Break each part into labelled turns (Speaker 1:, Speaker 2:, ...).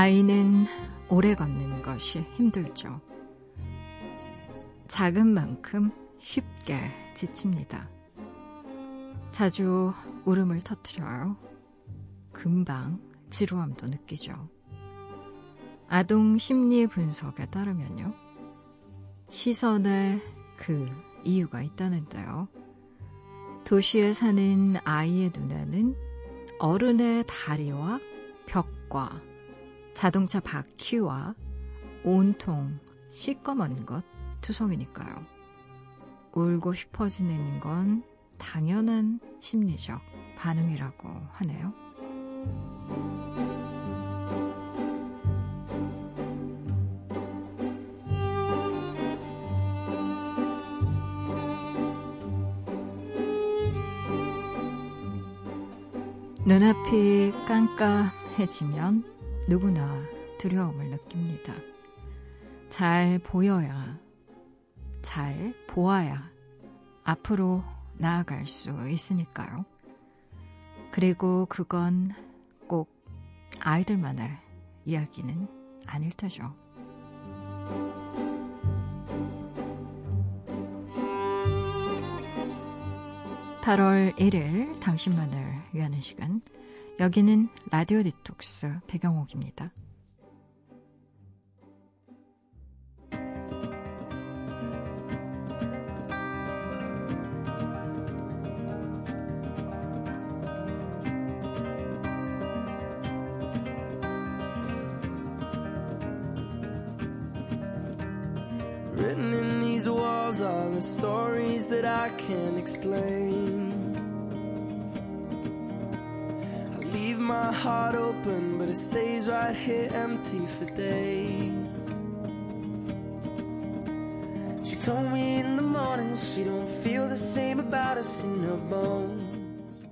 Speaker 1: 아이는 오래 걷는 것이 힘들죠. 작은 만큼 쉽게 지칩니다. 자주 울음을 터트려요. 금방 지루함도 느끼죠. 아동 심리 분석에 따르면요. 시선에 그 이유가 있다는데요. 도시에 사는 아이의 눈에는 어른의 다리와 벽과 자동차 바퀴와 온통 시꺼먼 것 투성이니까요. 울고 싶어지는 건 당연한 심리적 반응이라고 하네요. 눈앞이 깜깜해지면 누구나 두려움을 느낍니다. 잘 보여야, 잘 보아야 앞으로 나아갈 수 있으니까요. 그리고 그건 꼭 아이들만의 이야기는 아닐 테죠. 8월 1일 당신만을 위하는 시간. 여기는 라디오 디톡스 배경옥입니다. Written in these walls are the stories that I can't explain. My heart open, but it stays right here empty for days. She told me in the morning she don't feel the same about us in her bones.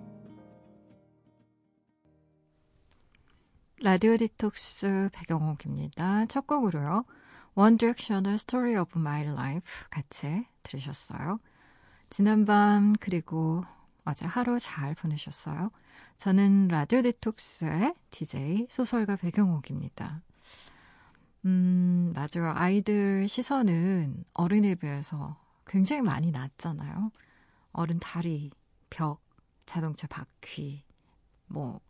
Speaker 1: 라디오 디톡스 배경옥입니다. 첫 곡으로요. One Direction의 Story of My Life 같이 들으셨어요. 지난밤 그리고 어제 하루 잘 보내셨어요? 저는 라디오 디톡스의 DJ 소설가 배경옥입니다. 음, 맞아요. 아이들 시선은 어른에 비해서 굉장히 많이 낮잖아요. 어른 다리, 벽, 자동차 바퀴, 뭐,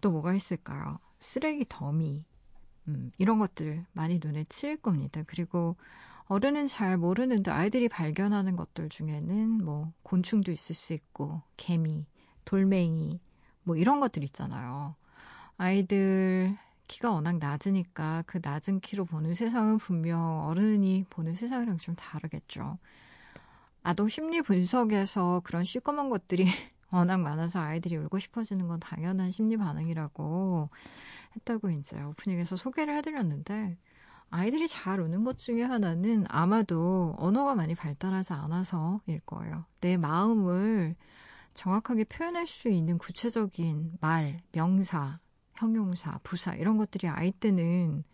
Speaker 1: 또 뭐가 있을까요? 쓰레기 더미, 음, 이런 것들 많이 눈에 칠 겁니다. 그리고 어른은 잘 모르는데 아이들이 발견하는 것들 중에는 뭐 곤충도 있을 수 있고 개미, 돌멩이 뭐 이런 것들 있잖아요. 아이들 키가 워낙 낮으니까 그 낮은 키로 보는 세상은 분명 어른이 보는 세상이랑 좀 다르겠죠. 아동 심리 분석에서 그런 시꺼먼 것들이 워낙 많아서 아이들이 울고 싶어지는 건 당연한 심리 반응이라고 했다고 이제 오프닝에서 소개를 해드렸는데 아이들이 잘 우는 것 중에 하나는 아마도 언어가 많이 발달하지 않아서일 거예요. 내 마음을 정확하게 표현할 수 있는 구체적인 말, 명사, 형용사, 부사 이런 것들이 아이 때는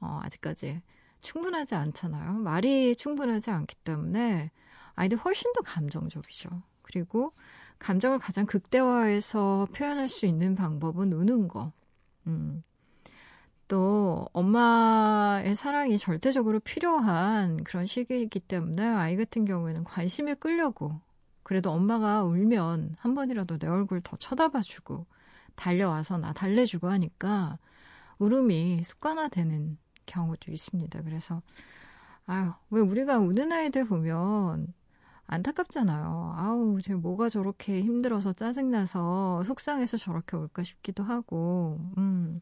Speaker 1: 어, 아직까지 충분하지 않잖아요. 말이 충분하지 않기 때문에 아이들 훨씬 더 감정적이죠. 그리고 감정을 가장 극대화해서 표현할 수 있는 방법은 우는 거. 음. 또 엄마의 사랑이 절대적으로 필요한 그런 시기이기 때문에 아이 같은 경우에는 관심을 끌려고 그래도 엄마가 울면 한 번이라도 내 얼굴 더 쳐다봐주고 달려와서 나 달래주고 하니까 울음이 습관화되는 경우도 있습니다. 그래서 아유 왜 우리가 우는 아이들 보면 안타깝잖아요. 아우, 제 뭐가 저렇게 힘들어서 짜증나서 속상해서 저렇게 올까 싶기도 하고, 음.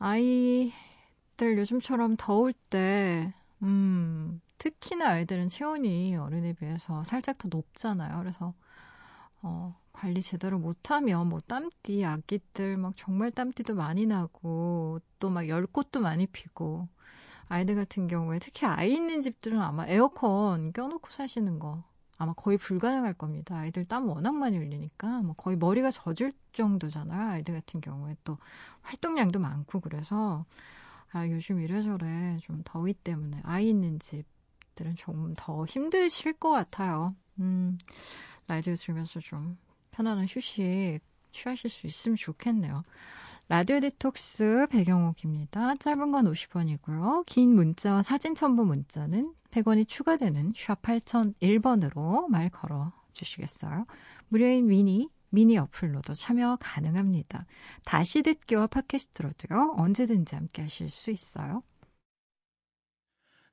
Speaker 1: 아이들 요즘처럼 더울 때, 음, 특히나 아이들은 체온이 어른에 비해서 살짝 더 높잖아요. 그래서, 어, 관리 제대로 못하면 뭐 땀띠, 아기들 막 정말 땀띠도 많이 나고, 또 막 열꽃도 많이 피고, 아이들 같은 경우에 특히 아이 있는 집들은 아마 에어컨 껴놓고 사시는 거 아마 거의 불가능할 겁니다. 아이들 땀 워낙 많이 흘리니까 뭐 거의 머리가 젖을 정도잖아요. 아이들 같은 경우에 또 활동량도 많고 그래서 아 요즘 이래저래 좀 더위 때문에 아이 있는 집 들은 좀더 힘드실 것 같아요. 음 라디오 들으면서 좀 편안한 휴식 취하실 수 있으면 좋겠네요. 라디오 디톡스 배경옥입니다. 짧은 건 50원이고요. 긴 문자와 사진 첨부 문자는 100원이 추가되는 샵 8001번으로 말 걸어 주시겠어요? 무료인 미니, 미니 어플로도 참여 가능합니다. 다시 듣기와 팟캐스트로도요. 언제든지 함께 하실 수 있어요.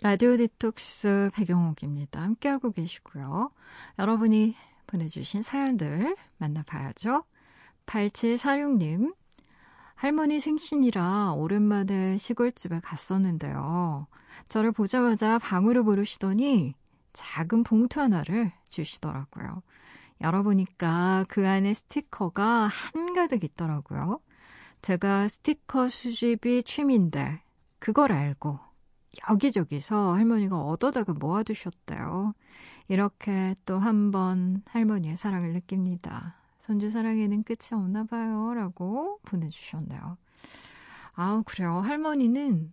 Speaker 1: 라디오 디톡스 배경옥입니다. 함께하고 계시고요. 여러분이 보내주신 사연들 만나봐야죠. 8746님, 할머니 생신이라 오랜만에 시골집에 갔었는데요. 저를 보자마자 방으로 부르시더니 작은 봉투 하나를 주시더라고요. 열어보니까 그 안에 스티커가 한가득 있더라고요. 제가 스티커 수집이 취미인데 그걸 알고 여기저기서 할머니가 얻어다가 모아두셨대요. 이렇게 또 한 번 할머니의 사랑을 느낍니다. 손주 사랑에는 끝이 없나 봐요. 라고 보내주셨네요. 아우, 그래요. 할머니는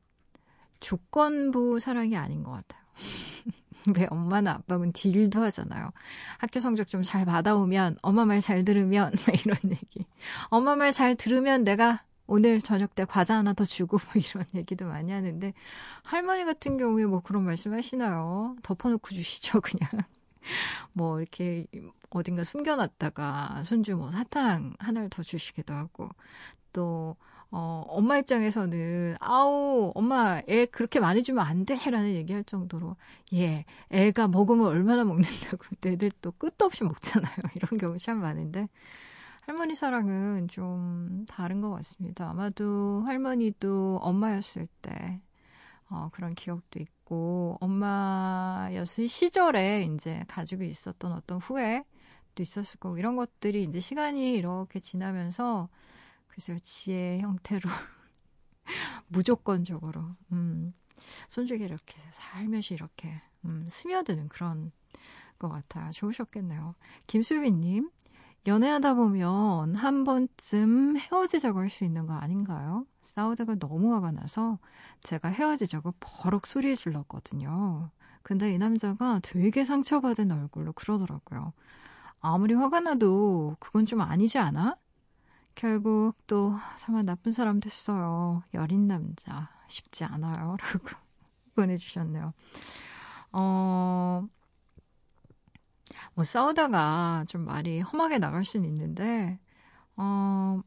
Speaker 1: 조건부 사랑이 아닌 것 같아요. 왜 엄마나 아빠는 딜도 하잖아요. 학교 성적 좀 잘 받아오면, 엄마 말 잘 들으면, 이런 얘기. 엄마 말 잘 들으면 내가 오늘 저녁 때 과자 하나 더 주고, 뭐 이런 얘기도 많이 하는데, 할머니 같은 경우에 뭐 그런 말씀 하시나요? 덮어놓고 주시죠, 그냥. 뭐 이렇게 어딘가 숨겨놨다가 손주 뭐 사탕 하나를 더 주시기도 하고, 또, 어, 엄마 입장에서는, 아우, 엄마, 애 그렇게 많이 주면 안 돼! 라는 얘기 할 정도로, 예, 애가 먹으면 얼마나 먹는다고. 애들 또 끝도 없이 먹잖아요. 이런 경우 참 많은데. 할머니 사랑은 좀 다른 것 같습니다. 아마도 할머니도 엄마였을 때, 어, 그런 기억도 있고, 엄마였을 시절에 이제 가지고 있었던 어떤 후회도 있었을 거고, 이런 것들이 이제 시간이 이렇게 지나면서, 글쎄요, 지혜 형태로 무조건적으로 음, 손주에게 이렇게 살며시 이렇게 음, 스며드는 그런 것 같아요. 좋으셨겠네요. 김수빈님, 연애하다 보면 한 번쯤 헤어지자고 할 수 있는 거 아닌가요? 싸우다가 너무 화가 나서 제가 헤어지자고 버럭 소리 질렀거든요. 근데 이 남자가 되게 상처받은 얼굴로 그러더라고요. 아무리 화가 나도 그건 좀 아니지 않아? 결국 또 정말 나쁜 사람 됐어요. 여린 남자 쉽지 않아요. 라고 보내주셨네요. 어, 뭐 싸우다가 좀 말이 험하게 나갈 수는 있는데, 어,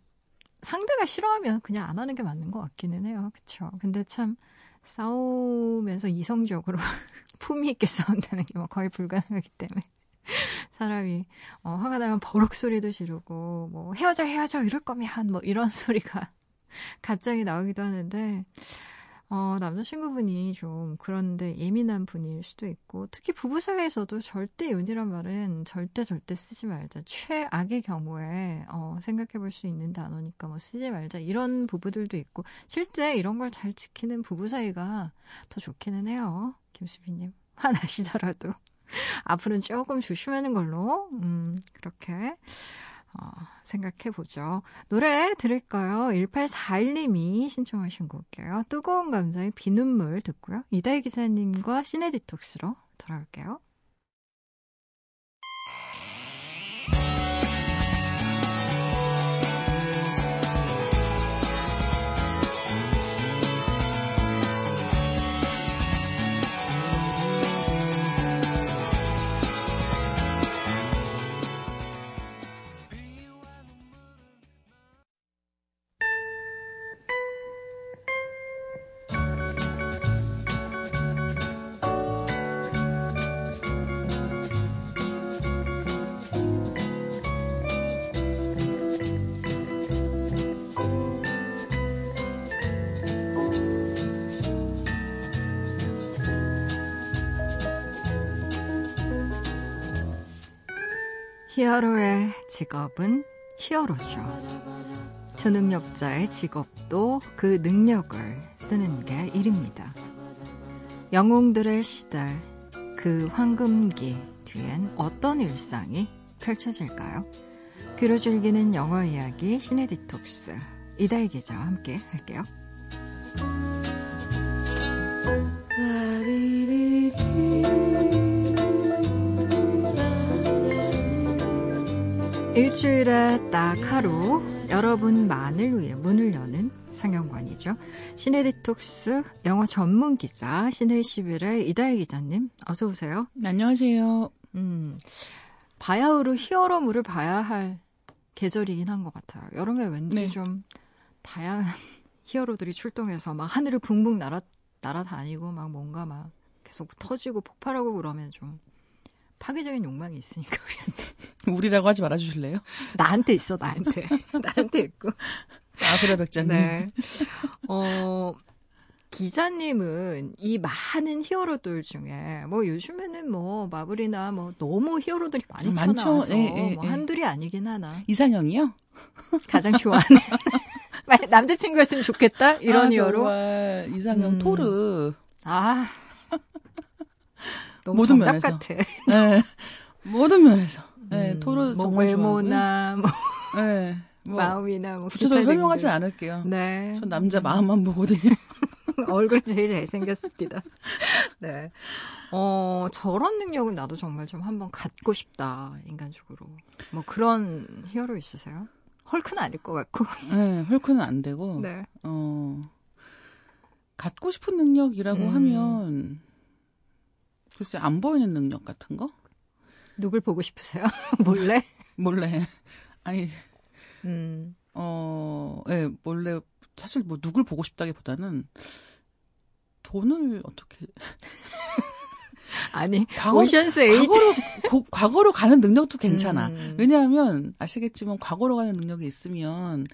Speaker 1: 상대가 싫어하면 그냥 안 하는 게 맞는 것 같기는 해요. 그쵸. 근데 참, 싸우면서 이성적으로 품위 있게 싸운다는 게뭐 거의 불가능하기 때문에. 사람이 어, 화가 나면 버럭 소리도 지르고 뭐 헤어져 헤어져 이럴 거면 뭐 이런 소리가 갑자기 나오기도 하는데 어, 남자친구분이 좀 그런데 예민한 분일 수도 있고 특히 부부 사이에서도 절대 연이란 말은 절대 절대 쓰지 말자. 최악의 경우에 어, 생각해 볼 수 있는 단어니까 뭐 쓰지 말자. 이런 부부들도 있고 실제 이런 걸 잘 지키는 부부 사이가 더 좋기는 해요 김수빈님. 화나시더라도. 앞으로는 조금 조심하는 걸로, 음, 그렇게, 어, 생각해 보죠. 노래 들을까요? 1841님이 신청하신 곡이에요. 뜨거운 감자의 비눈물 듣고요. 이다희 기사님과 시네디톡스로 돌아올게요. 히어로의 직업은 히어로죠. 초능력자의 직업도 그 능력을 쓰는 게 일입니다. 영웅들의 시대, 그 황금기 뒤엔 어떤 일상이 펼쳐질까요? 귀로 즐기는 영화 이야기 시네 디톡스 이다희 기자와 함께 할게요. 일주일에 딱 하루 여러분만을 위해 문을 여는 상영관이죠. 시네 디톡스 영화 전문 기자 시네 11의 이다희 기자님 어서 오세요.
Speaker 2: 네, 안녕하세요. 음,
Speaker 1: 바야흐로 히어로물을 봐야 할 계절이긴 한 것 같아요. 여름에 왠지 네. 좀 다양한 히어로들이 출동해서 막 하늘을 붕붕 날아 날아다니고 막 뭔가 막 계속 터지고 폭발하고 그러면 좀 파괴적인 욕망이 있으니까
Speaker 2: 우리한테. 우리라고 하지 말아주실래요?
Speaker 1: 나한테 있어, 나한테. 나한테 있고.
Speaker 2: 아수라 백장님. 네.
Speaker 1: 어, 기자님은 이 많은 히어로들 중에 뭐 요즘에는 뭐 마블이나 뭐 너무 히어로들이 많이 많죠. 튀어나와서 예, 예, 뭐 예. 한둘이 아니긴 하나.
Speaker 2: 이상형이요?
Speaker 1: 가장 좋아하는 남자친구였으면 좋겠다 이런 아, 히어로.
Speaker 2: 정말 이상형 음. 토르. 아
Speaker 1: 모든 면에서. 같아. 네.
Speaker 2: 모든 면에서. 네, 음, 토르
Speaker 1: 뭐 정말 외모나 뭐, 네, 뭐 마음이나 뭐
Speaker 2: 구체적으로 설명하진 않을게요. 네. 전 남자 마음만 보거든요.
Speaker 1: 얼굴 제일 잘생겼습니다. 네. 어, 저런 능력은 나도 정말 좀 한번 갖고 싶다, 인간적으로. 뭐 그런 히어로 있으세요? 헐크는 아닐 것 같고.
Speaker 2: 네, 헐크는 안 되고. 네. 어, 갖고 싶은 능력이라고 음. 하면, 글쎄 안 보이는 능력 같은 거?
Speaker 1: 누굴 보고 싶으세요? 몰래?
Speaker 2: 몰래. 아니, 음. 어, 예, 네, 몰래 사실 뭐 누굴 보고 싶다기보다는 돈을 어떻게
Speaker 1: 아니 과거, 오션스 에이
Speaker 2: 과거로 고, 과거로 가는 능력도 괜찮아. 음. 왜냐하면 아시겠지만 과거로 가는 능력이 있으면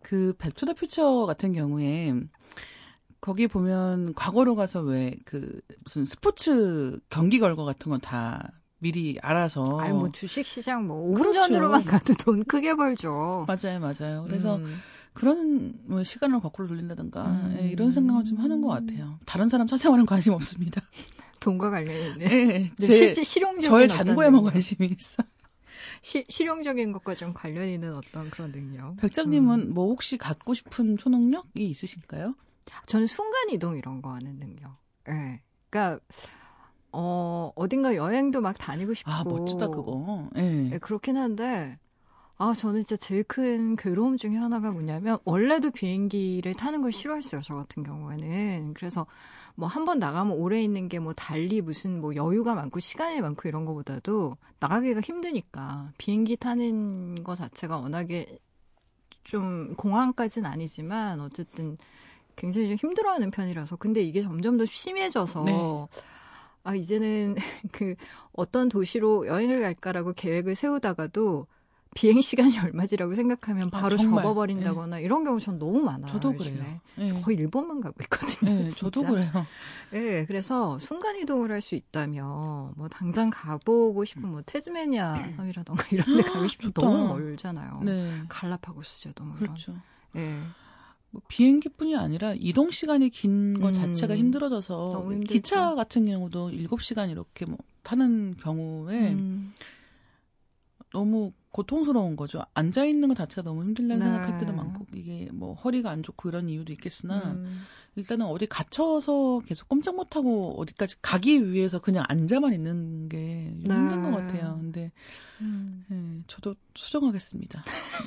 Speaker 2: 그 Back to the Future 같은 경우에 거기 보면 과거로 가서 왜 그 무슨 스포츠 경기 결과 같은 건 다 미리 알아서.
Speaker 1: 아니 뭐 주식 시장 뭐 5분 그렇죠. 전으로만 가도 돈 크게 벌죠.
Speaker 2: 맞아요, 맞아요. 그래서 음. 그런 뭐 시간을 거꾸로 돌린다든가 음. 예, 이런 생각을 좀 하는 것 같아요. 다른 사람 사생활은 관심 없습니다.
Speaker 1: 돈과 관련이 있네. 네, 제, 실제 실용적인
Speaker 2: 저의 잔고에만 관심이 있어.
Speaker 1: 시, 실용적인 것과 좀 관련 있는 어떤 그런 능력.
Speaker 2: 백장님은 음. 뭐 혹시 갖고 싶은 초능력이 있으신가요?
Speaker 1: 저는 순간 이동 이런 거 하는 능력. 예. 네. 그러니까 어 어딘가 여행도 막 다니고 싶고.
Speaker 2: 아 멋지다 그거. 예. 네.
Speaker 1: 네, 그렇긴 한데 아 저는 진짜 제일 큰 괴로움 중에 하나가 뭐냐면 원래도 비행기를 타는 걸 싫어했어요 저 같은 경우에는. 그래서 뭐 한 번 나가면 오래 있는 게 뭐 달리 무슨 뭐 여유가 많고 시간이 많고 이런 거보다도 나가기가 힘드니까 비행기 타는 거 자체가 워낙에 좀 공항까지는 아니지만 어쨌든 굉장히 좀 힘들어하는 편이라서 근데 이게 점점 더 심해져서 네. 아 이제는 그 어떤 도시로 여행을 갈까라고 계획을 세우다가도 비행 시간이 얼마지라고 생각하면 아, 바로 아, 접어버린다거나 네. 이런 경우 전 너무 많아요.
Speaker 2: 저도 그래요.
Speaker 1: 네. 거의 일본만 가고 있거든요. 네,
Speaker 2: 저도 그래요.
Speaker 1: 네, 그래서 순간 이동을 할 수 있다면 뭐 당장 가보고 싶은 뭐 테즈메니아 섬이라던가 이런 데 가고 싶으면 너무 멀잖아요. 네. 갈라파고스죠, 너무
Speaker 2: 그렇죠. 네. 뭐 비행기뿐이 아니라 이동 시간이 긴것 음, 자체가 힘들어져서 기차 같은 경우도 7시간 이렇게 뭐 타는 경우에 음. 너무 고통스러운 거죠. 앉아 있는 것 자체가 너무 힘들다는 네. 생각할 때도 많고 이게 뭐 허리가 안 좋고 이런 이유도 있겠으나 음. 일단은 어디 갇혀서 계속 꼼짝 못 하고 어디까지 가기 위해서 그냥 앉아만 있는 게 네. 힘든 것 같아요. 근데 음. 네, 저도 수정하겠습니다.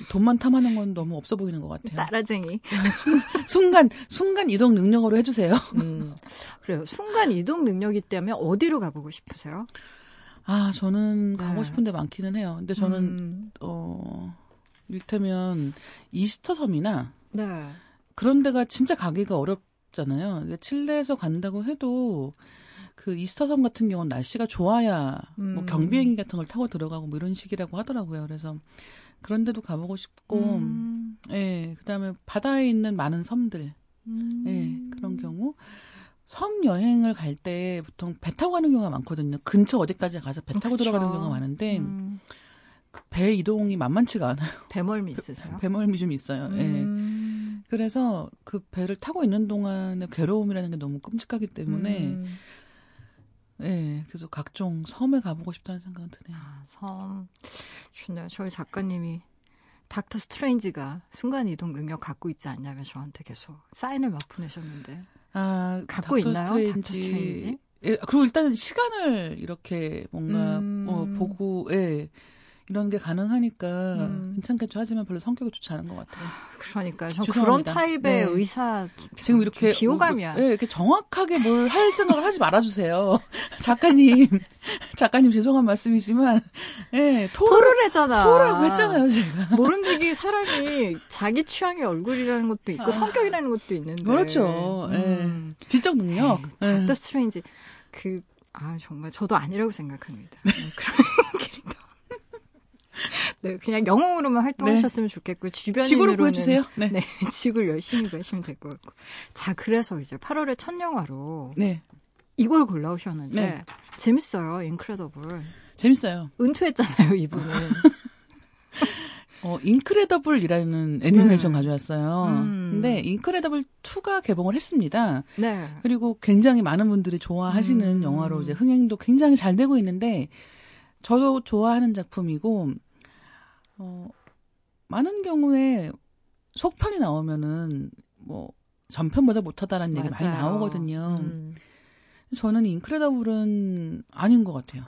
Speaker 2: 돈만 탐하는 건 너무 없어 보이는 것 같아요.
Speaker 1: 따라쟁이.
Speaker 2: 순간 순간 이동 능력으로 해주세요. 음.
Speaker 1: 그래요. 순간 이동 능력이 있다면 어디로 가보고 싶으세요?
Speaker 2: 아, 저는 가고 네. 싶은 데 많기는 해요. 근데 저는, 음. 어, 일테면 이스터 섬이나, 네. 그런 데가 진짜 가기가 어렵잖아요. 칠레에서 간다고 해도, 그 이스터 섬 같은 경우는 날씨가 좋아야, 뭐 음. 뭐 경비행기 같은 걸 타고 들어가고 뭐 이런 식이라고 하더라고요. 그래서, 그런 데도 가보고 싶고, 음. 예, 그 다음에 바다에 있는 많은 섬들, 음. 예, 그런 경우. 섬 여행을 갈 때 보통 배 타고 가는 경우가 많거든요. 근처 어디까지 가서 배 타고 그렇죠. 들어가는 경우가 많은데 음. 배 이동이 만만치가 않아요.
Speaker 1: 배멀미 있으세요?
Speaker 2: 배 멀미 좀 있어요. 예. 음. 네. 그래서 그 배를 타고 있는 동안의 괴로움이라는 게 너무 끔찍하기 때문에 음. 네, 그래서 각종 섬에 가보고 싶다는 생각은 드네요.
Speaker 1: 아, 섬. 좋네요. 저희 작가님이 닥터 스트레인지가 순간 이동 능력 갖고 있지 않냐면 저한테 계속 사인을 막 보내셨는데. 아, 갖고 있나요? 스트레인지.
Speaker 2: 예, 그리고 일단은 시간을 이렇게 뭔가 음. 뭐 보고 예. 이런 게 가능하니까 음. 괜찮겠죠. 하지만 별로 성격이 좋지 않은 것 같아요.
Speaker 1: 그러니까 저 그런 타입의 네. 의사
Speaker 2: 지금 이렇게
Speaker 1: 비호감이야.
Speaker 2: 뭐, 네, 이렇게 정확하게 뭘 할 생각을 하지 말아주세요. 작가님, 작가님 죄송한 말씀이지만, 예, 네,
Speaker 1: 토를 했잖아.
Speaker 2: 토라고 했잖아요, 제가.
Speaker 1: 모름지기 사람이 자기 취향의 얼굴이라는 것도 있고 아. 성격이라는 것도 있는데.
Speaker 2: 그렇죠. 예. 음. 네. 지적 능력.
Speaker 1: 닥터 네. 스트레인지 그 아 정말 저도 아니라고 생각합니다. 네. 그냥 영웅으로만 활동하셨으면 네. 좋겠고 주변인으로는
Speaker 2: 지구로 보여주세요.
Speaker 1: 네. 네, 지구를 열심히 보시면 될 것 같고. 자, 그래서 이제 8월에 첫 영화로 네. 이걸 골라오셨는데 네. 재밌어요, 인크레더블.
Speaker 2: 재밌어요.
Speaker 1: 은퇴했잖아요, 이분은.
Speaker 2: 어, 인크레더블이라는 애니메이션 네. 가져왔어요. 음. 근데 인크레더블 2가 개봉을 했습니다. 네. 그리고 굉장히 많은 분들이 좋아하시는 음. 영화로 이제 흥행도 굉장히 잘 되고 있는데 저도 좋아하는 작품이고 어, 많은 경우에 속편이 나오면은 뭐 전편보다 못하다라는 얘기 많이 나오거든요. 음. 저는 인크레더블은 아닌 것 같아요.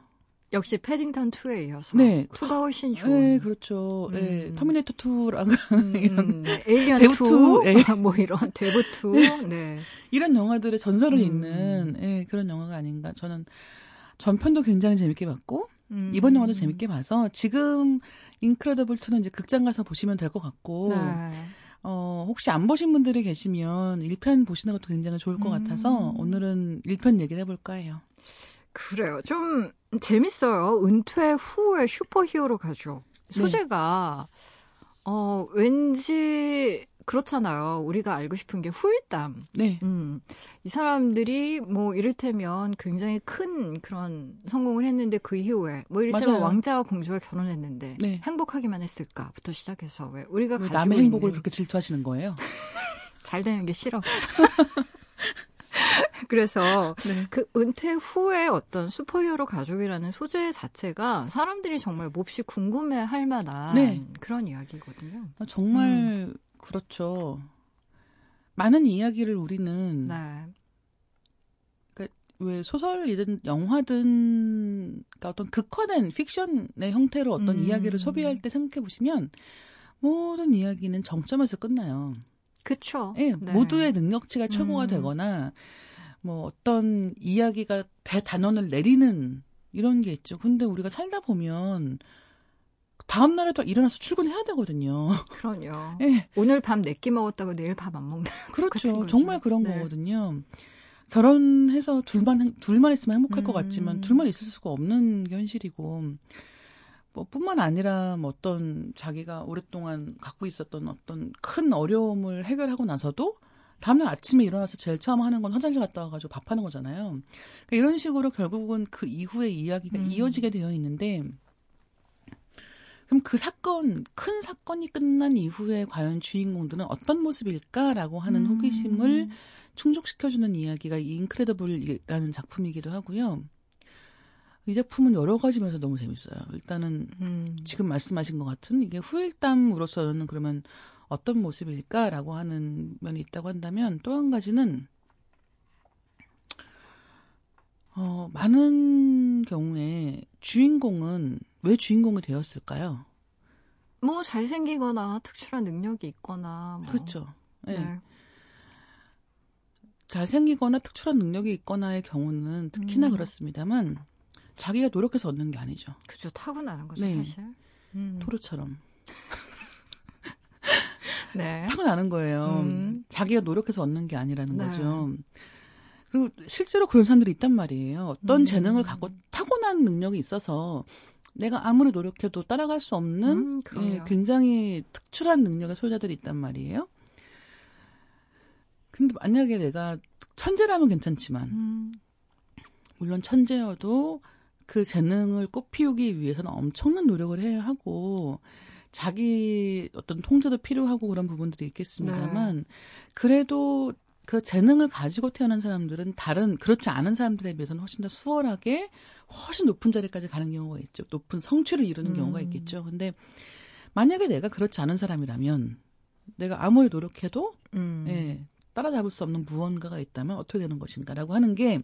Speaker 1: 역시 패딩턴 2에 이어서 네. 2가 훨씬 좋은.
Speaker 2: 네, 그렇죠. 네, 음. 네, 터미네이터 2랑 음, 이런
Speaker 1: 네. 에일리언 2, 네. 뭐 이런 대부 2, 네.
Speaker 2: 이런 영화들의 전설을 음. 잇는 네, 그런 영화가 아닌가. 저는 전편도 굉장히 재밌게 봤고 음. 이번 영화도 재밌게 봐서 지금 인크레더블 2는 이제 극장 가서 보시면 될 것 같고 네. 어, 혹시 안 보신 분들이 계시면 1편 보시는 것도 굉장히 좋을 것 음. 같아서 오늘은 1편 얘기를 해볼까 해요.
Speaker 1: 그래요. 좀 재밌어요. 은퇴 후에 슈퍼히어로 가죠. 네. 소재가 네. 어 왠지 그렇잖아요. 우리가 알고 싶은 게 후일담. 네. 음. 이 사람들이 뭐 이를테면 굉장히 큰 그런 성공을 했는데 그 이후에 뭐 이를테면 맞아요. 왕자와 공주가 결혼했는데 네. 행복하기만 했을까부터 시작해서 왜 우리가 왜
Speaker 2: 남의 행복을 그렇게 질투하시는 거예요?
Speaker 1: 잘 되는 게 싫어. 그래서 네. 그 은퇴 후에 어떤 슈퍼히어로 가족이라는 소재 자체가 사람들이 정말 몹시 궁금해할 만한 네. 그런 이야기거든요.
Speaker 2: 아, 정말 음. 그렇죠. 많은 이야기를 우리는 네. 그러니까 왜 소설이든 영화든 그러니까 어떤 극화된 픽션의 형태로 어떤 음. 이야기를 소비할 때 생각해 보시면 모든 이야기는 정점에서 끝나요.
Speaker 1: 그렇죠.
Speaker 2: 예, 네. 모두의 능력치가 최고가 음. 되거나 뭐 어떤 이야기가 대단원을 내리는 이런 게 있죠. 근데 우리가 살다 보면 다음 날에도 일어나서 출근해야 되거든요.
Speaker 1: 그럼요. 네. 오늘 밤 네 끼 먹었다고 내일 밥 안 먹는.
Speaker 2: 그렇죠. 정말 그런 네. 거거든요. 결혼해서 둘만 둘만 있으면 행복할 음. 것 같지만 둘만 있을 수가 없는 게 현실이고 뭐 뿐만 아니라 뭐 어떤 자기가 오랫동안 갖고 있었던 어떤 큰 어려움을 해결하고 나서도 다음날 아침에 일어나서 제일 처음 하는 건 화장실 갔다 와가지고 밥하는 거잖아요. 그러니까 이런 식으로 결국은 그 이후의 이야기가 음. 이어지게 되어 있는데 그럼 그 사건, 큰 사건이 끝난 이후에 과연 주인공들은 어떤 모습일까라고 하는 음. 호기심을 충족시켜주는 이야기가 이 인크레더블이라는 작품이기도 하고요. 이 작품은 여러 가지 면에서 너무 재밌어요. 일단은 음. 지금 말씀하신 것 같은 이게 후일담으로서는 그러면 어떤 모습일까라고 하는 면이 있다고 한다면 또 한 가지는 어, 많은 경우에 주인공은 왜 주인공이 되었을까요?
Speaker 1: 뭐 잘생기거나 특출한 능력이 있거나
Speaker 2: 뭐. 그렇죠. 네. 네. 잘생기거나 특출한 능력이 있거나의 경우는 특히나 음. 그렇습니다만 자기가 노력해서 얻는 게 아니죠.
Speaker 1: 그죠 타고나는 거죠 네. 사실.
Speaker 2: 음. 토르처럼. 네. 타고나는 거예요. 음. 자기가 노력해서 얻는 게 아니라는 네. 거죠. 그리고 실제로 그런 사람들이 있단 말이에요. 어떤 음. 재능을 갖고 타고난 능력이 있어서 내가 아무리 노력해도 따라갈 수 없는 음, 예, 굉장히 특출한 능력의 소유자들이 있단 말이에요. 근데 만약에 내가 천재라면 괜찮지만 음. 물론 천재여도 그 재능을 꽃피우기 위해서는 엄청난 노력을 해야 하고 자기 어떤 통제도 필요하고 그런 부분들이 있겠습니다만 네. 그래도 그 재능을 가지고 태어난 사람들은 다른 그렇지 않은 사람들에 비해서는 훨씬 더 수월하게 훨씬 높은 자리까지 가는 경우가 있죠. 높은 성취를 이루는 음. 경우가 있겠죠. 근데 만약에 내가 그렇지 않은 사람이라면 내가 아무리 노력해도 음. 예, 따라잡을 수 없는 무언가가 있다면 어떻게 되는 것인가라고 하는 게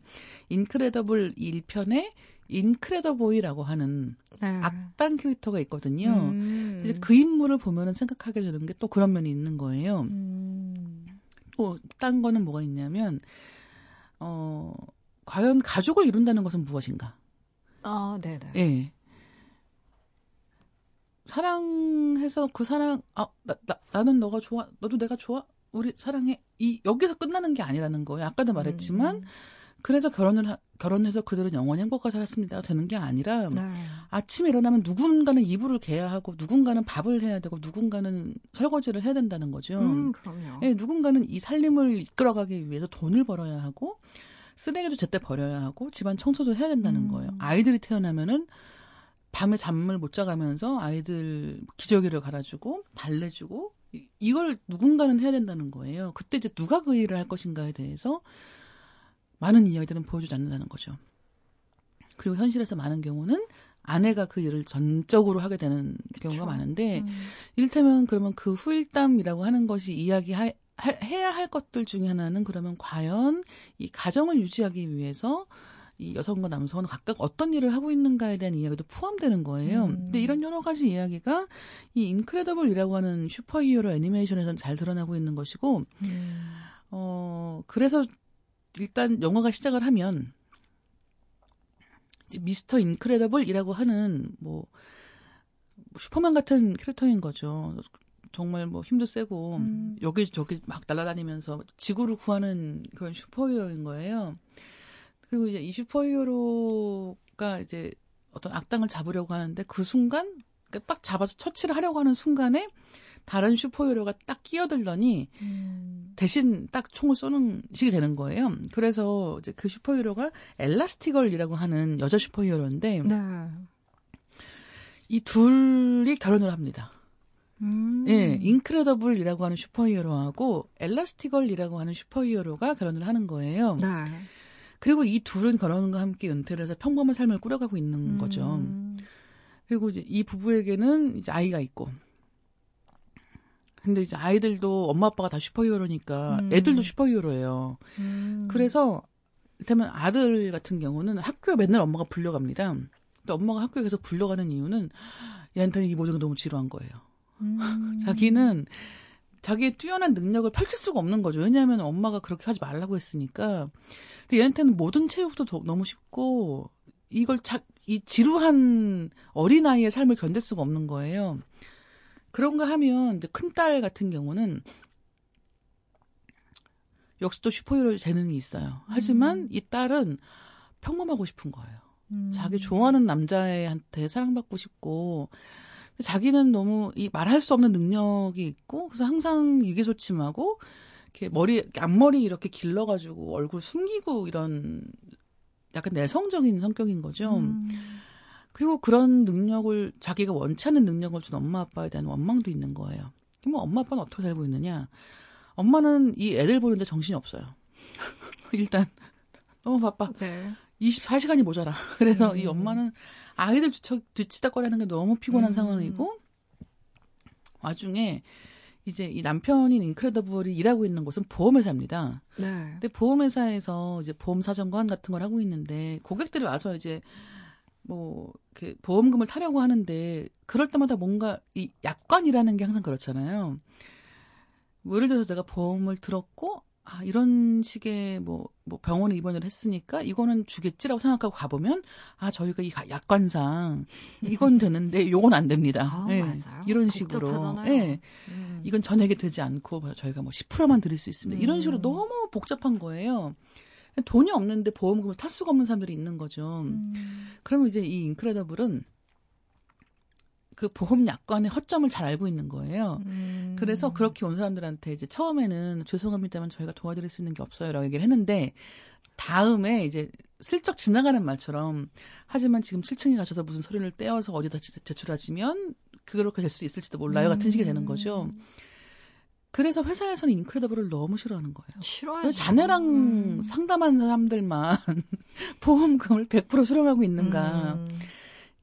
Speaker 2: 인크레더블 1편에 인크레더보이라고 하는 네. 악당 캐릭터가 있거든요. 음. 이제 그 인물을 보면은 생각하게 되는 게 또 그런 면이 있는 거예요. 음. 또 딴 거는 뭐가 있냐면 어 과연 가족을 이룬다는 것은 무엇인가?
Speaker 1: 아, 네, 네.
Speaker 2: 예. 사랑해서 그 사랑 아, 나, 나 나는 너가 좋아. 너도 내가 좋아. 우리 사랑해. 이 여기서 끝나는 게 아니라는 거예요. 아까도 말했지만 음. 그래서 결혼을 하, 결혼해서 그들은 영원히 행복하게 살았습니다. 되는 게 아니라 네. 아침에 일어나면 누군가는 이불을 개야 하고 누군가는 밥을 해야 되고 누군가는 설거지를 해야 된다는 거죠.
Speaker 1: 음, 그럼요.
Speaker 2: 예, 누군가는 이 살림을 이끌어가기 위해서 돈을 벌어야 하고 쓰레기도 제때 버려야 하고 집안 청소도 해야 된다는 음. 거예요. 아이들이 태어나면은 밤에 잠을 못 자가면서 아이들 기저귀를 갈아주고 달래주고 이걸 누군가는 해야 된다는 거예요. 그때 이제 누가 그 일을 할 것인가에 대해서 많은 이야기들은 보여주지 않는다는 거죠. 그리고 현실에서 많은 경우는 아내가 그 일을 전적으로 하게 되는 경우가 많은데 음. 이를테면 그러면 그 후일담이라고 하는 것이 이야기 하, 해야 할 것들 중에 하나는 그러면 과연 이 가정을 유지하기 위해서 이 여성과 남성은 각각 어떤 일을 하고 있는가에 대한 이야기도 포함되는 거예요. 음. 근데 이런 여러 가지 이야기가 이 인크레더블이라고 하는 슈퍼히어로 애니메이션에서는 잘 드러나고 있는 것이고, 음. 어, 그래서 일단 영화가 시작을 하면 미스터 인크레더블이라고 하는 뭐 슈퍼맨 같은 캐릭터인 거죠. 정말 뭐 힘도 세고 음. 여기 저기 막 날아다니면서 지구를 구하는 그런 슈퍼히어로인 거예요. 그리고 이제 이 슈퍼히어로가 이제 어떤 악당을 잡으려고 하는데 그 순간 그러니까 딱 잡아서 처치를 하려고 하는 순간에 다른 슈퍼히어로가 딱 끼어들더니 음. 대신 딱 총을 쏘는 식이 되는 거예요. 그래서 이제 그 슈퍼히어로가 엘라스티걸이라고 하는 여자 슈퍼히어로인데 네. 이 둘이 결혼을 합니다. 음. 예, 인크레더블이라고 하는 슈퍼히어로하고 엘라스티걸이라고 하는 슈퍼히어로가 결혼을 하는 거예요. 네. 그리고 이 둘은 결혼과 함께 은퇴를 해서 평범한 삶을 꾸려가고 있는 거죠. 음. 그리고 이제 이 부부에게는 이제 아이가 있고. 근데 이제 아이들도 엄마 아빠가 다 슈퍼히어로니까 음. 애들도 슈퍼히어로예요. 음. 그래서 이를테면 아들 같은 경우는 학교에 맨날 엄마가 불려갑니다. 근데 엄마가 학교에 계속 불려가는 이유는 얘한테는 이 모든 게 너무 지루한 거예요. 음. 자기는 자기의 뛰어난 능력을 펼칠 수가 없는 거죠. 왜냐하면 엄마가 그렇게 하지 말라고 했으니까. 근데 얘한테는 모든 체육도 너무 쉽고 이걸 자, 이 지루한 어린아이의 삶을 견딜 수가 없는 거예요. 그런가 하면 이제 큰딸 같은 경우는 역시 또 슈퍼히어로 재능이 있어요. 하지만 음. 이 딸은 평범하고 싶은 거예요. 음. 자기 좋아하는 남자애한테 사랑받고 싶고 자기는 너무 이 말할 수 없는 능력이 있고 그래서 항상 위기소침하고 이렇게 머리 앞머리 이렇게 길러가지고 얼굴 숨기고 이런 약간 내성적인 성격인 거죠. 음. 그리고 그런 능력을 자기가 원치 않는 능력을 준 엄마 아빠에 대한 원망도 있는 거예요. 그럼 엄마 아빠는 어떻게 살고 있느냐? 엄마는 이 애들 보는데 정신이 없어요. 일단 너무 바빠. 네. 24시간이 모자라. 그래서 음. 이 엄마는 아이들 뒤치다거리는 게 너무 피곤한 음. 상황이고 와중에 이제 이 남편인 인크레더블이 일하고 있는 곳은 보험회사입니다. 네. 근데 보험회사에서 이제 보험 사정관 같은 걸 하고 있는데 고객들이 와서 이제 뭐, 그, 보험금을 타려고 하는데, 그럴 때마다 뭔가, 이 약관이라는 게 항상 그렇잖아요. 뭐, 예를 들어서 내가 보험을 들었고, 아, 이런 식의 뭐, 뭐 병원에 입원을 했으니까 이거는 주겠지라고 생각하고 가보면, 아, 저희가 이 약관상 이건 되는데 요건 안 됩니다.
Speaker 1: 아, 네. 맞아요.
Speaker 2: 이런 식으로. 예. 네. 음. 이건 전액이 되지 않고 저희가 뭐 10%만 드릴 수 있습니다. 음. 이런 식으로 너무 복잡한 거예요. 돈이 없는데 보험금을 탈 수가 없는 사람들이 있는 거죠. 음. 그러면 이제 이 인크레더블은 그 보험 약관의 허점을 잘 알고 있는 거예요. 음. 그래서 그렇게 온 사람들한테 이제 처음에는 죄송합니다만 저희가 도와드릴 수 있는 게 없어요라고 얘기를 했는데 다음에 이제 슬쩍 지나가는 말처럼 하지만 지금 7층에 가셔서 무슨 서류를 떼어서 어디다 제출하시면 그렇게 될 수도 있을지도 몰라요 같은 식이 되는 거죠. 음. 그래서 회사에서는 인크레더블을 너무 싫어하는 거예요.
Speaker 1: 싫어하죠.
Speaker 2: 자네랑 음. 상담한 사람들만 보험금을 100% 수령하고 있는가. 음.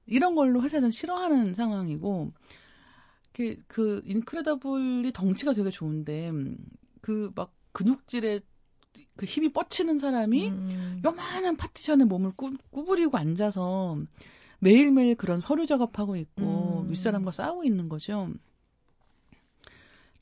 Speaker 2: 이런 걸로 회사에서는 싫어하는 상황이고, 그, 그, 인크레더블이 덩치가 되게 좋은데, 그 막 근육질에 그 힘이 뻗치는 사람이 음. 요만한 파티션에 몸을 꾸, 구부리고 앉아서 매일매일 그런 서류 작업하고 있고, 음. 윗사람과 싸우고 있는 거죠.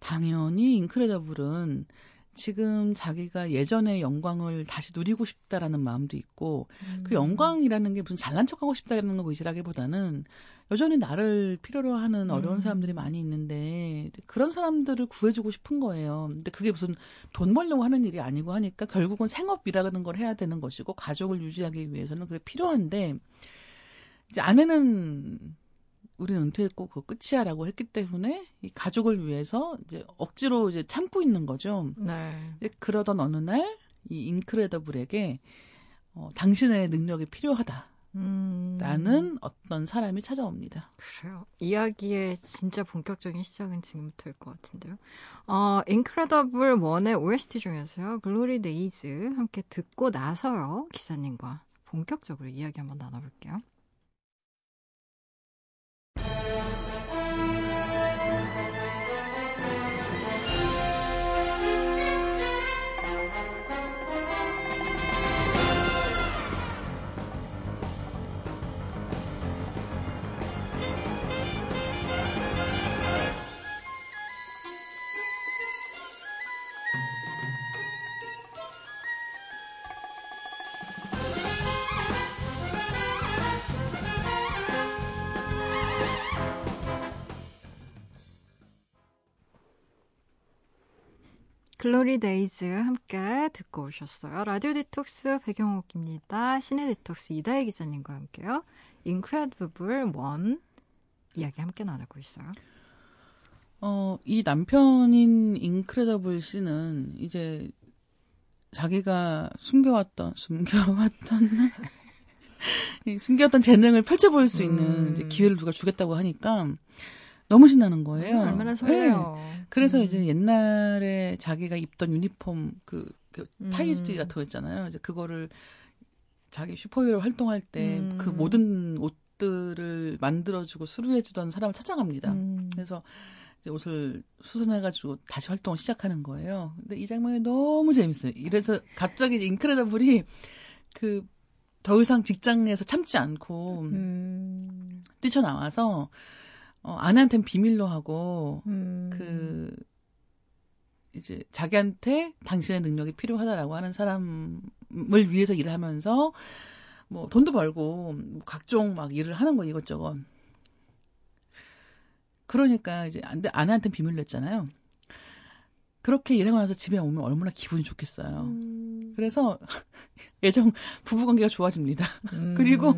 Speaker 2: 당연히 인크레더블은 지금 자기가 예전의 영광을 다시 누리고 싶다라는 마음도 있고 그 음. 그 영광이라는 게 무슨 잘난 척하고 싶다는 거 의지라기보다는 여전히 나를 필요로 하는 어려운 음. 사람들이 많이 있는데 그런 사람들을 구해주고 싶은 거예요. 근데 그게 무슨 돈 벌려고 하는 일이 아니고 하니까 결국은 생업이라는 걸 해야 되는 것이고 가족을 유지하기 위해서는 그게 필요한데 이제 아내는 우리는 은퇴했고 그 끝이야라고 했기 때문에 이 가족을 위해서 이제 억지로 이제 참고 있는 거죠. 네. 그러던 어느 날 이 인크레더블에게 어, 당신의 능력이 필요하다. 음. 라는 어떤 사람이 찾아옵니다.
Speaker 1: 그래요. 이야기의 진짜 본격적인 시작은 지금부터일 것 같은데요. 어, 인크레더블 1의 OST 중에서요. Glory Days 함께 듣고 나서요. 기자님과 본격적으로 이야기 한번 나눠볼게요. Yeah. Glory Days 함께 듣고 오셨어요. 라디오 디톡스 배경옥입니다. 시네 디톡스 이다혜 기자님과 함께요. 인크레더블 one 이야기 함께 나누고 있어요.
Speaker 2: 어, 이 남편인 인크레더블 씨는 이제 자기가 숨겨왔던 숨겨왔던 숨겨왔던 재능을 펼쳐볼 수 있는 음. 기회를 누가 주겠다고 하니까 너무 신나는 거예요.
Speaker 1: 음, 얼마나 설레요.
Speaker 2: 네. 그래서 음. 이제 옛날에 자기가 입던 유니폼 그, 그 음. 타이즈 같은 거 있잖아요. 이제 그거를 자기 슈퍼히어로 활동할 때그 음. 모든 옷들을 만들어주고 수선해주던 사람을 찾아갑니다. 음. 그래서 이제 옷을 수선해가지고 다시 활동을 시작하는 거예요. 근데 이 장면이 너무 재밌어요. 이래서 갑자기 인크레더블이 그 더 이상 직장에서 참지 않고 음. 뛰쳐나와서 어, 아내한테는 비밀로 하고, 음. 그, 이제 자기한테 당신의 능력이 필요하다라고 하는 사람을 위해서 일을 하면서, 뭐, 돈도 벌고, 뭐 각종 막 일을 하는 거 이것저것. 그러니까 이제 아내한테는 비밀로 했잖아요. 그렇게 일하고 나서 집에 오면 얼마나 기분이 좋겠어요. 음. 그래서 예정 부부 관계가 좋아집니다. 음. 그리고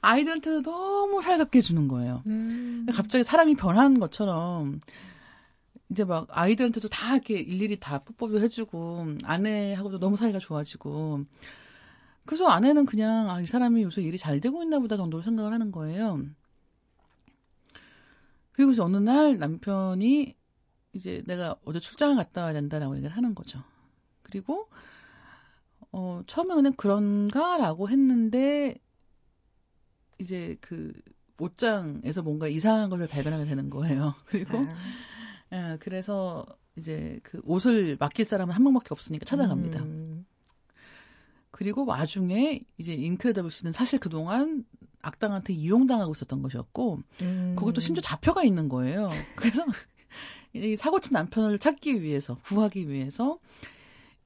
Speaker 2: 아이들한테도 너무 살갑게 해주는 거예요. 음. 갑자기 사람이 변하는 것처럼 이제 막 아이들한테도 다 이렇게 일일이 다 뽀뽀도 해주고 아내하고도 너무 사이가 좋아지고 그래서 아내는 그냥 아, 이 사람이 요새 일이 잘 되고 있나 보다 정도로 생각을 하는 거예요. 그리고 이제 어느 날 남편이 이제 내가 어제 출장을 갔다 와야 된다라고 얘기를 하는 거죠. 그리고 어 처음에 그냥 그런가라고 했는데 이제 그 옷장에서 뭔가 이상한 것을 발견하게 되는 거예요. 그리고 네. 예, 그래서 이제 그 옷을 맡길 사람은 한 명밖에 없으니까 찾아갑니다. 음. 그리고 와중에 이제 인크레더블 씨는 사실 그동안 악당한테 이용당하고 있었던 것이었고 음. 거기또 심지어 잡혀가 있는 거예요. 그래서 이 사고친 남편을 찾기 위해서 구하기 위해서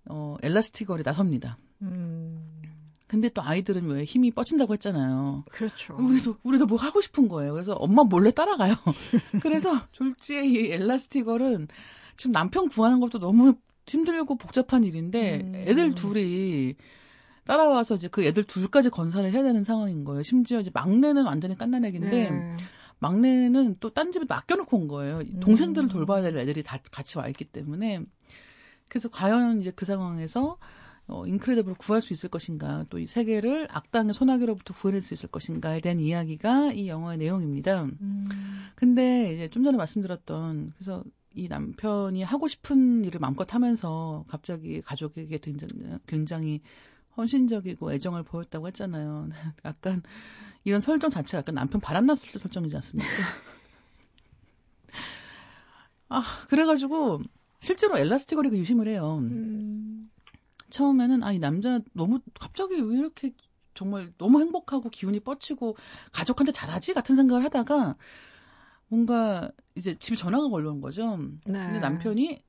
Speaker 2: 어 엘라스틱걸에 나섭니다. 음. 근데 또 아이들은 왜 힘이 뻗친다고 했잖아요.
Speaker 1: 그렇죠.
Speaker 2: 우리도 우리도 뭐 하고 싶은 거예요. 그래서 엄마 몰래 따라가요. 그래서 졸지의 이 엘라스티걸은 지금 남편 구하는 것도 너무 힘들고 복잡한 일인데 음. 애들 둘이 따라와서 이제 그 애들 둘까지 건사를 해야 되는 상황인 거예요. 심지어 이제 막내는 완전히 깐난애기인데 네. 막내는 또 딴 집에 맡겨놓고 온 거예요. 동생들을 음. 돌봐야 될 애들이 다 같이 와 있기 때문에. 그래서 과연 이제 그 상황에서 어, 인크레더블을 구할 수 있을 것인가, 또 이 세계를 악당의 소나기로부터 구해낼 수 있을 것인가에 대한 이야기가 이 영화의 내용입니다. 음. 근데 이제 좀 전에 말씀드렸던, 그래서 이 남편이 하고 싶은 일을 마음껏 하면서 갑자기 가족에게 굉장히, 굉장히 헌신적이고 애정을 보였다고 했잖아요. 약간 이런 설정 자체가 약간 남편 바람났을 때 설정이지 않습니까? 아, 그래가지고 실제로 엘라스틱거리가 유심을 해요. 음. 처음에는 아이 남자 너무 갑자기 왜 이렇게 정말 너무 행복하고 기운이 뻗치고 가족한테 잘하지 같은 생각을 하다가 뭔가 이제 집에 전화가 걸려온 거죠. 네. 근데 남편이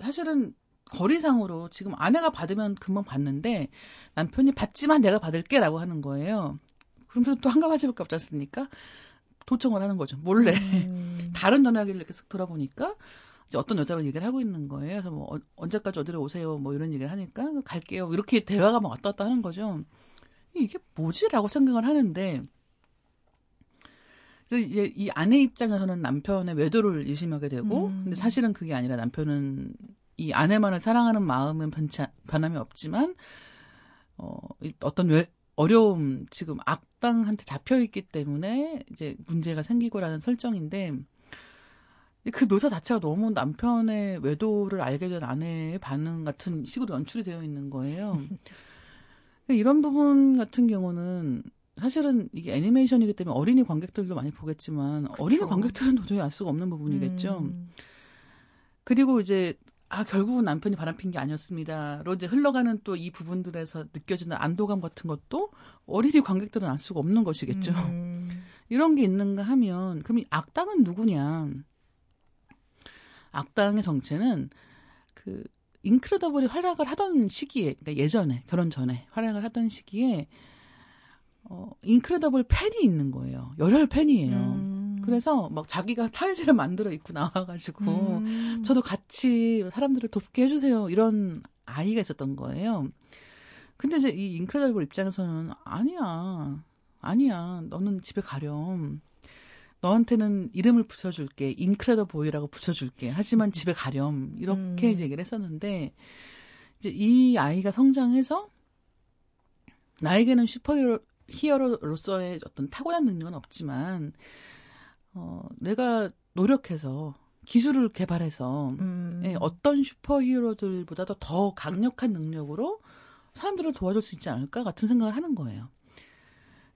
Speaker 2: 사실은 거리상으로 지금 아내가 받으면 금방 받는데 남편이 받지만 내가 받을게라고 하는 거예요. 그러면서 또 한가하지밖에 없지 않습니까? 도청을 하는 거죠. 몰래. 음. 다른 전화기를 이렇게 쓱 돌아보니까 이제 어떤 여자랑 얘기를 하고 있는 거예요. 그래서 뭐 어, 언제까지 어디로 오세요? 뭐 이런 얘기를 하니까 갈게요. 이렇게 대화가 막 왔다 갔다 하는 거죠. 이게 뭐지라고 생각을 하는데 이제 이 아내 입장에서는 남편의 외도를 의심하게 되고 음. 근데 사실은 그게 아니라 남편은 이 아내만을 사랑하는 마음은 변치, 변함이 없지만 어 어떤 외, 어려움 지금 악당한테 잡혀 있기 때문에 이제 문제가 생기고라는 설정인데 그 묘사 자체가 너무 남편의 외도를 알게 된 아내의 반응 같은 식으로 연출이 되어 있는 거예요. 이런 부분 같은 경우는 사실은 이게 애니메이션이기 때문에 어린이 관객들도 많이 보겠지만 그쵸. 어린이 관객들은 도저히 알 수가 없는 부분이겠죠. 음. 그리고 이제 아 결국은 남편이 바람핀 게 아니었습니다로 이제 흘러가는 또 이 부분들에서 느껴지는 안도감 같은 것도 어린이 관객들은 알 수가 없는 것이겠죠. 음. 이런 게 있는가 하면 그럼 이 악당은 누구냐? 악당의 정체는 그 인크레더블이 활약을 하던 시기에, 그러니까 예전에 결혼 전에 활약을 하던 시기에 어 인크레더블 팬이 있는 거예요. 열혈 팬이에요. 음. 그래서 막 자기가 타이즈를 만들어 입고 나와가지고 음. 저도 같이 사람들을 돕게 해주세요 이런 아이가 있었던 거예요. 근데 이제 이 인크레더블 입장에서는 아니야, 아니야, 너는 집에 가렴. 너한테는 이름을 붙여줄게. 인크레더보이라고 붙여줄게. 하지만 집에 가렴. 이렇게 음. 얘기를 했었는데, 이제 이 아이가 성장해서, 나에게는 슈퍼히어로, 히어로로서의 어떤 타고난 능력은 없지만, 어, 내가 노력해서 기술을 개발해서, 음. 예, 어떤 슈퍼 히어로들보다도 더 강력한 능력으로 사람들을 도와줄 수 있지 않을까 같은 생각을 하는 거예요.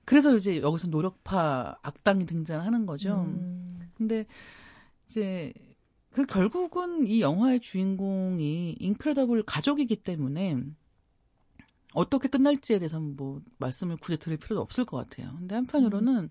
Speaker 2: 그래서 이제 여기서 노력파 악당이 등장하는 거죠. 음. 근데 이제 그 결국은 이 영화의 주인공이 인크레더블 가족이기 때문에 어떻게 끝날지에 대해서는 뭐 말씀을 굳이 드릴 필요도 없을 것 같아요. 근데 한편으로는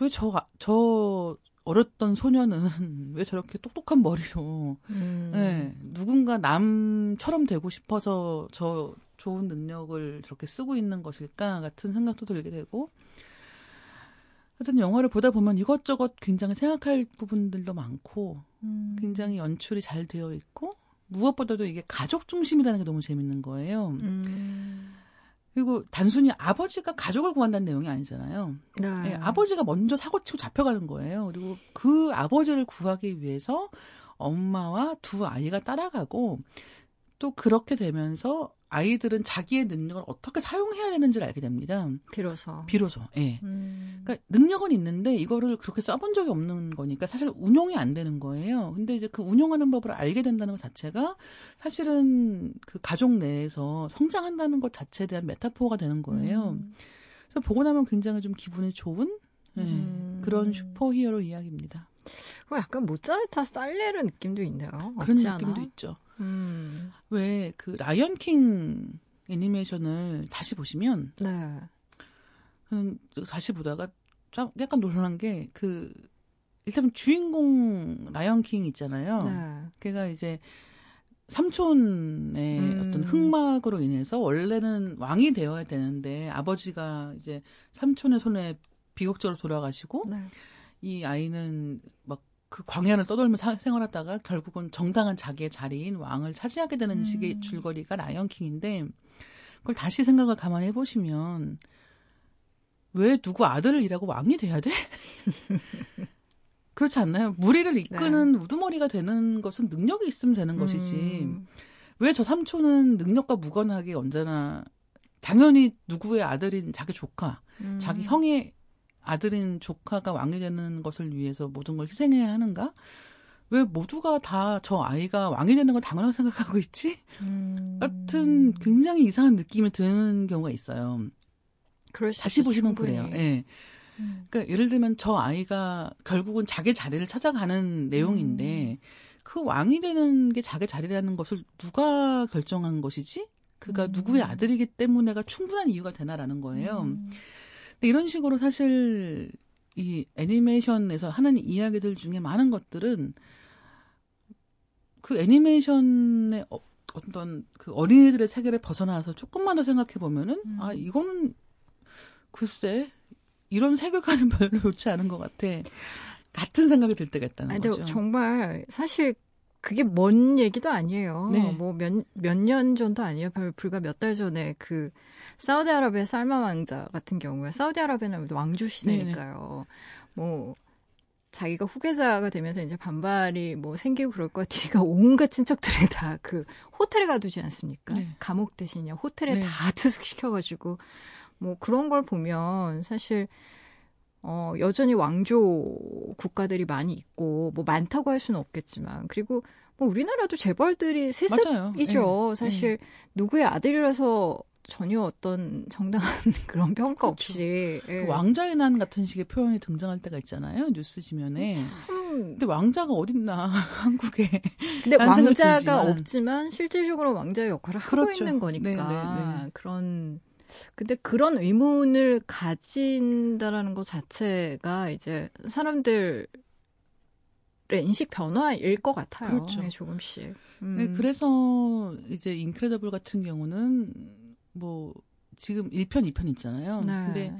Speaker 2: 왜 저, 저 어렸던 소녀는 왜 저렇게 똑똑한 머리로, 음. 네, 누군가 남처럼 되고 싶어서 저 좋은 능력을 저렇게 쓰고 있는 것일까 같은 생각도 들게 되고 하여튼 영화를 보다 보면 이것저것 굉장히 생각할 부분들도 많고 음. 굉장히 연출이 잘 되어 있고 무엇보다도 이게 가족 중심이라는 게 너무 재밌는 거예요. 음. 그리고 단순히 아버지가 가족을 구한다는 내용이 아니잖아요. 네. 네, 아버지가 먼저 사고치고 잡혀가는 거예요. 그리고 그 아버지를 구하기 위해서 엄마와 두 아이가 따라가고 또 그렇게 되면서 아이들은 자기의 능력을 어떻게 사용해야 되는지를 알게 됩니다.
Speaker 1: 비로소.
Speaker 2: 비로소. 예. 네. 음. 그러니까 능력은 있는데 이거를 그렇게 써본 적이 없는 거니까 사실 운용이 안 되는 거예요. 근데 이제 그 운용하는 법을 알게 된다는 것 자체가 사실은 그 가족 내에서 성장한다는 것 자체에 대한 메타포가 되는 거예요. 음. 그래서 보고 나면 굉장히 좀 기분이 좋은 예, 음. 그런 슈퍼히어로 이야기입니다.
Speaker 1: 약간 모짜르트 살리에르 느낌도 있네요.
Speaker 2: 그런 느낌도? 있죠. 음. 왜 그 라이언 킹 애니메이션을 다시 보시면 네. 다시 보다가 좀 약간 놀란 게 그 일단 주인공 라이언 킹 있잖아요. 네. 걔가 이제 삼촌의 음. 어떤 흑막으로 인해서 원래는 왕이 되어야 되는데 아버지가 이제 삼촌의 손에 비극적으로 돌아가시고 네. 이 아이는 막 그 광야를 떠돌며 사, 생활하다가 결국은 정당한 자기의 자리인 왕을 차지하게 되는 음. 식의 줄거리가 라이언킹인데 그걸 다시 생각을 가만히 해보시면 왜 누구 아들이라고 왕이 돼야 돼? 그렇지 않나요? 무리를 이끄는 네. 우두머리가 되는 것은 능력이 있으면 되는 것이지. 음. 왜저 삼촌은 능력과 무관하게 언제나 당연히 누구의 아들인 자기 조카, 음. 자기 형의 아들인 조카가 왕이 되는 것을 위해서 모든 걸 희생해야 하는가? 왜 모두가 다 저 아이가 왕이 되는 걸 당연하게 생각하고 있지? 음. 같은 굉장히 이상한 느낌이 드는 경우가 있어요. 다시 보시면 충분히. 그래요. 예. 네. 음. 그러니까 예를 들면 저 아이가 결국은 자기 자리를 찾아가는 내용인데 음. 그 왕이 되는 게 자기 자리라는 것을 누가 결정한 것이지? 그가 음. 누구의 아들이기 때문에가 충분한 이유가 되나라는 거예요. 음. 근데 이런 식으로 사실 이 애니메이션에서 하는 이야기들 중에 많은 것들은 그 애니메이션의 어, 어떤 그 어린이들의 세계를 벗어나서 조금만 더 생각해 보면은 음. 아 이거는 글쎄 이런 세계관은 별로 좋지 않은 것 같아. 같은 생각이 들 때가 있다는 아니, 거죠.
Speaker 1: 정말 사실 그게 먼 얘기도 아니에요. 네. 뭐몇 몇 년 전도 아니에요. 불과 몇 달 전에 그 사우디아라비아 살마 왕자 같은 경우에 사우디아라비아는 왕조 시대니까요. 네네. 뭐 자기가 후계자가 되면서 이제 반발이 뭐 생기고 그럴 것 같으니까 온갖 친척들이 다그 호텔에 가두지 않습니까? 네. 감옥 대신에 호텔에 네. 다 투숙시켜가지고 뭐 그런 걸 보면 사실 어, 여전히 왕조 국가들이 많이 있고, 뭐 많다고 할 수는 없겠지만, 그리고 뭐 우리나라도 재벌들이 세습이죠. 네. 사실 네. 누구의 아들이라서 전혀 어떤 정당한 그런 평가 그렇죠. 없이.
Speaker 2: 그 예. 왕자의 난 같은 식의 표현이 등장할 때가 있잖아요. 뉴스 지면에. 참... 근데 왕자가 어딨나, 한국에.
Speaker 1: 근데 왕자가 없지만 실질적으로 왕자의 역할을 하고 그렇죠. 있는 거니까. 네, 네, 네. 그런 근데 그런 의문을 가진다라는 것 자체가 이제 사람들의 인식 변화일 것 같아요. 그렇죠. 네, 조금씩.
Speaker 2: 음. 네, 그래서 이제 인크레더블 같은 경우는 뭐 지금 1편, 2편 있잖아요. 네. 근데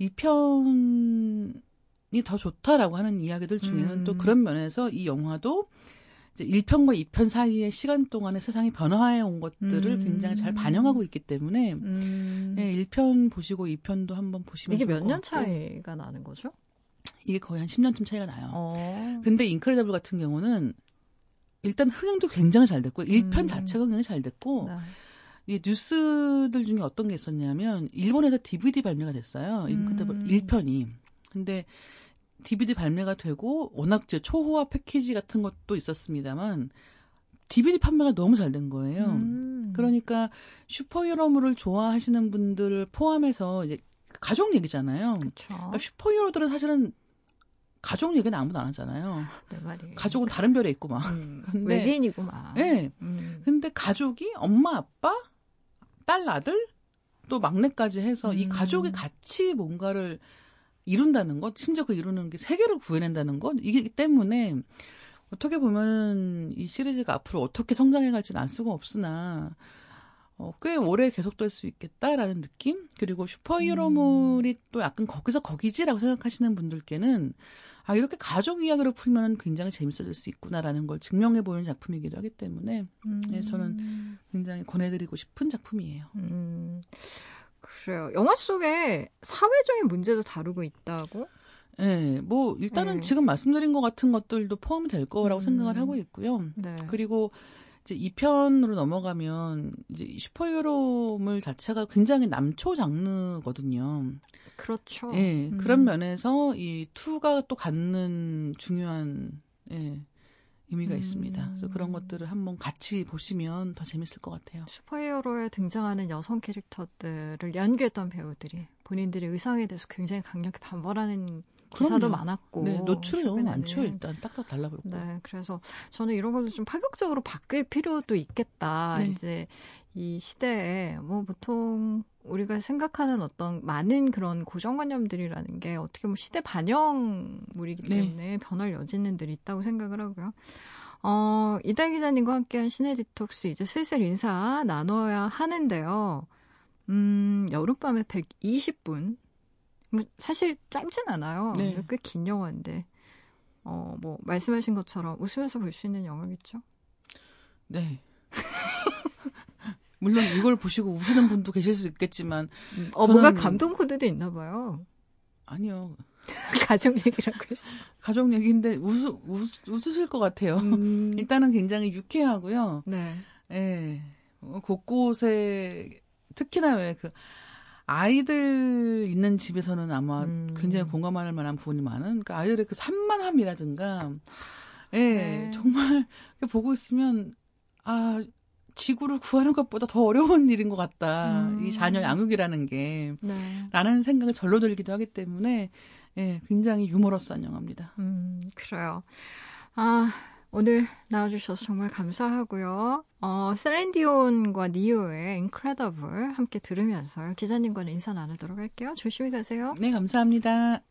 Speaker 2: 2편이 더 좋다라고 하는 이야기들 중에는 음. 또 그런 면에서 이 영화도 이제 1편과 2편 사이의 시간 동안에 세상이 변화해 온 것들을 음. 굉장히 잘 반영하고 있기 때문에 음. 네, 1편 보시고 2편도 한번 보시면
Speaker 1: 이게 몇 년 차이가 나는 거죠?
Speaker 2: 이게 거의 한 10년쯤 차이가 나요. 어. 근데 인크레더블 같은 경우는 일단 흥행도 굉장히 잘 됐고 1편 음. 자체가 굉장히 잘 됐고 네. 이 뉴스들 중에 어떤 게 있었냐면 일본에서 DVD 발매가 됐어요. 음. 1편이. 근데 DVD 발매가 되고 워낙 저 초호화 패키지 같은 것도 있었습니다만 DVD 판매가 너무 잘 된 거예요. 음. 그러니까 슈퍼히어로물을 좋아하시는 분들을 포함해서 이제 가족 얘기잖아요. 그러니까 슈퍼히어로들은 사실은 가족 얘기는 아무도 안 하잖아요. 네, 말이에요. 가족은 다른 별에 있고 막. 음,
Speaker 1: 근데, 외계인이고 막.
Speaker 2: 네. 음. 근데 가족이 엄마, 아빠, 딸, 아들, 또 막내까지 해서 음. 이 가족이 같이 뭔가를 이룬다는 것, 심지어 그 이루는 게 세계를 구해낸다는 것, 이기 때문에 어떻게 보면 이 시리즈가 앞으로 어떻게 성장해 갈지는 알 수가 없으나 어, 꽤 오래 계속될 수 있겠다라는 느낌? 그리고 슈퍼히어로물이 음. 또 약간 거기서 거기지라고 생각하시는 분들께는 아, 이렇게 가족 이야기로 풀면 굉장히 재밌어질 수 있구나라는 걸 증명해 보이는 작품이기도 하기 때문에 음. 네, 저는 굉장히 권해드리고 싶은 작품이에요. 음.
Speaker 1: 그래요. 영화 속에 사회적인 문제도 다루고 있다고?
Speaker 2: 네, 뭐 일단은 네. 지금 말씀드린 것 같은 것들도 포함이 될 거라고 음. 생각을 하고 있고요. 네. 그리고 이제 2편으로 넘어가면 이제 슈퍼히어로물 자체가 굉장히 남초 장르거든요.
Speaker 1: 그렇죠.
Speaker 2: 예, 네, 음. 그런 면에서 이 2가 또 갖는 중요한 예, 의미가 음. 있습니다. 그래서 그런 음. 것들을 한번 같이 보시면 더 재밌을 것 같아요.
Speaker 1: 슈퍼히어로에 등장하는 여성 캐릭터들을 연기했던 배우들이 본인들의 의상에 대해서 굉장히 강력히 반발하는 기사도 그럼요. 많았고
Speaker 2: 네, 노출이 너무 많죠 일단 딱딱 달라붙고
Speaker 1: 네 그래서 저는 이런 것도 좀 파격적으로 바뀔 필요도 있겠다 네. 이제 이 시대에 뭐 보통 우리가 생각하는 어떤 많은 그런 고정관념들이라는 게 어떻게 보면 시대 반영물이기 네. 때문에 네. 변할 여지는 늘 있다고 생각을 하고요. 어, 이달 기자님과 함께한 시네 디톡스 이제 슬슬 인사 나눠야 하는데요. 음, 여름밤에 120분. 뭐 사실 짧진 않아요. 네. 꽤긴 영화인데. 어, 뭐, 말씀하신 것처럼 웃으면서 볼 수 있는 영화겠죠?
Speaker 2: 네. 물론 이걸 보시고 우시는 분도 계실 수 있겠지만
Speaker 1: 음, 어 뭔가 감동 코드도 있나 봐요.
Speaker 2: 아니요.
Speaker 1: 가족 얘기라고 했어요.
Speaker 2: 가족 얘기인데 웃으, 웃, 웃으실 것 같아요. 음. 일단은 굉장히 유쾌하고요. 네. 예. 곳곳에 특히나 왜 그 아이들 있는 집에서는 아마 음. 굉장히 공감할 만한 부분이 많은 그러니까 아이들의 그 산만함이라든가 예, 네. 정말 보고 있으면 아 지구를 구하는 것보다 더 어려운 일인 것 같다. 음. 이 자녀 양육이라는 게. 네. 라는 생각이 절로 들기도 하기 때문에, 예, 굉장히 유머러스한 영화입니다.
Speaker 1: 음, 그래요. 아, 오늘 나와주셔서 정말 감사하고요. 어, 셀렌디온과 니오의 인크레더블 함께 들으면서요. 기자님과는 인사 나누도록 할게요. 조심히 가세요.
Speaker 2: 네, 감사합니다.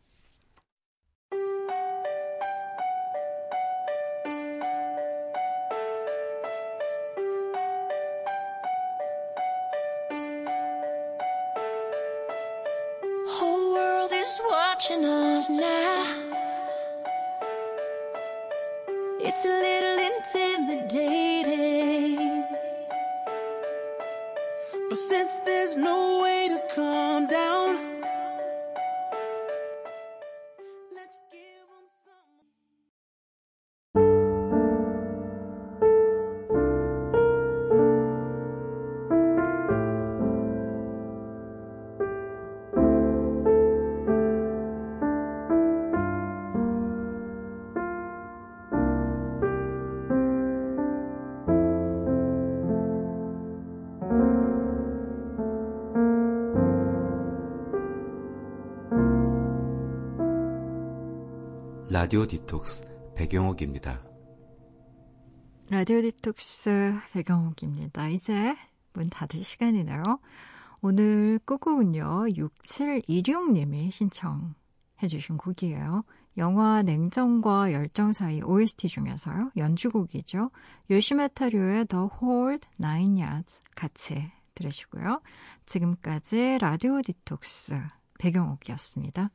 Speaker 2: 라디오 디톡스 배경옥입니다.
Speaker 1: 라디오 디톡스 배경옥입니다. 이제 문 닫을 시간이네요. 오늘 끝곡은요. 6726님이 신청해 주신 곡이에요. 영화 냉정과 열정 사이 OST 중에서요. 연주곡이죠. 요시마타 료의 The Whole Nine Yards 같이 들으시고요. 지금까지 라디오 디톡스 배경옥이었습니다.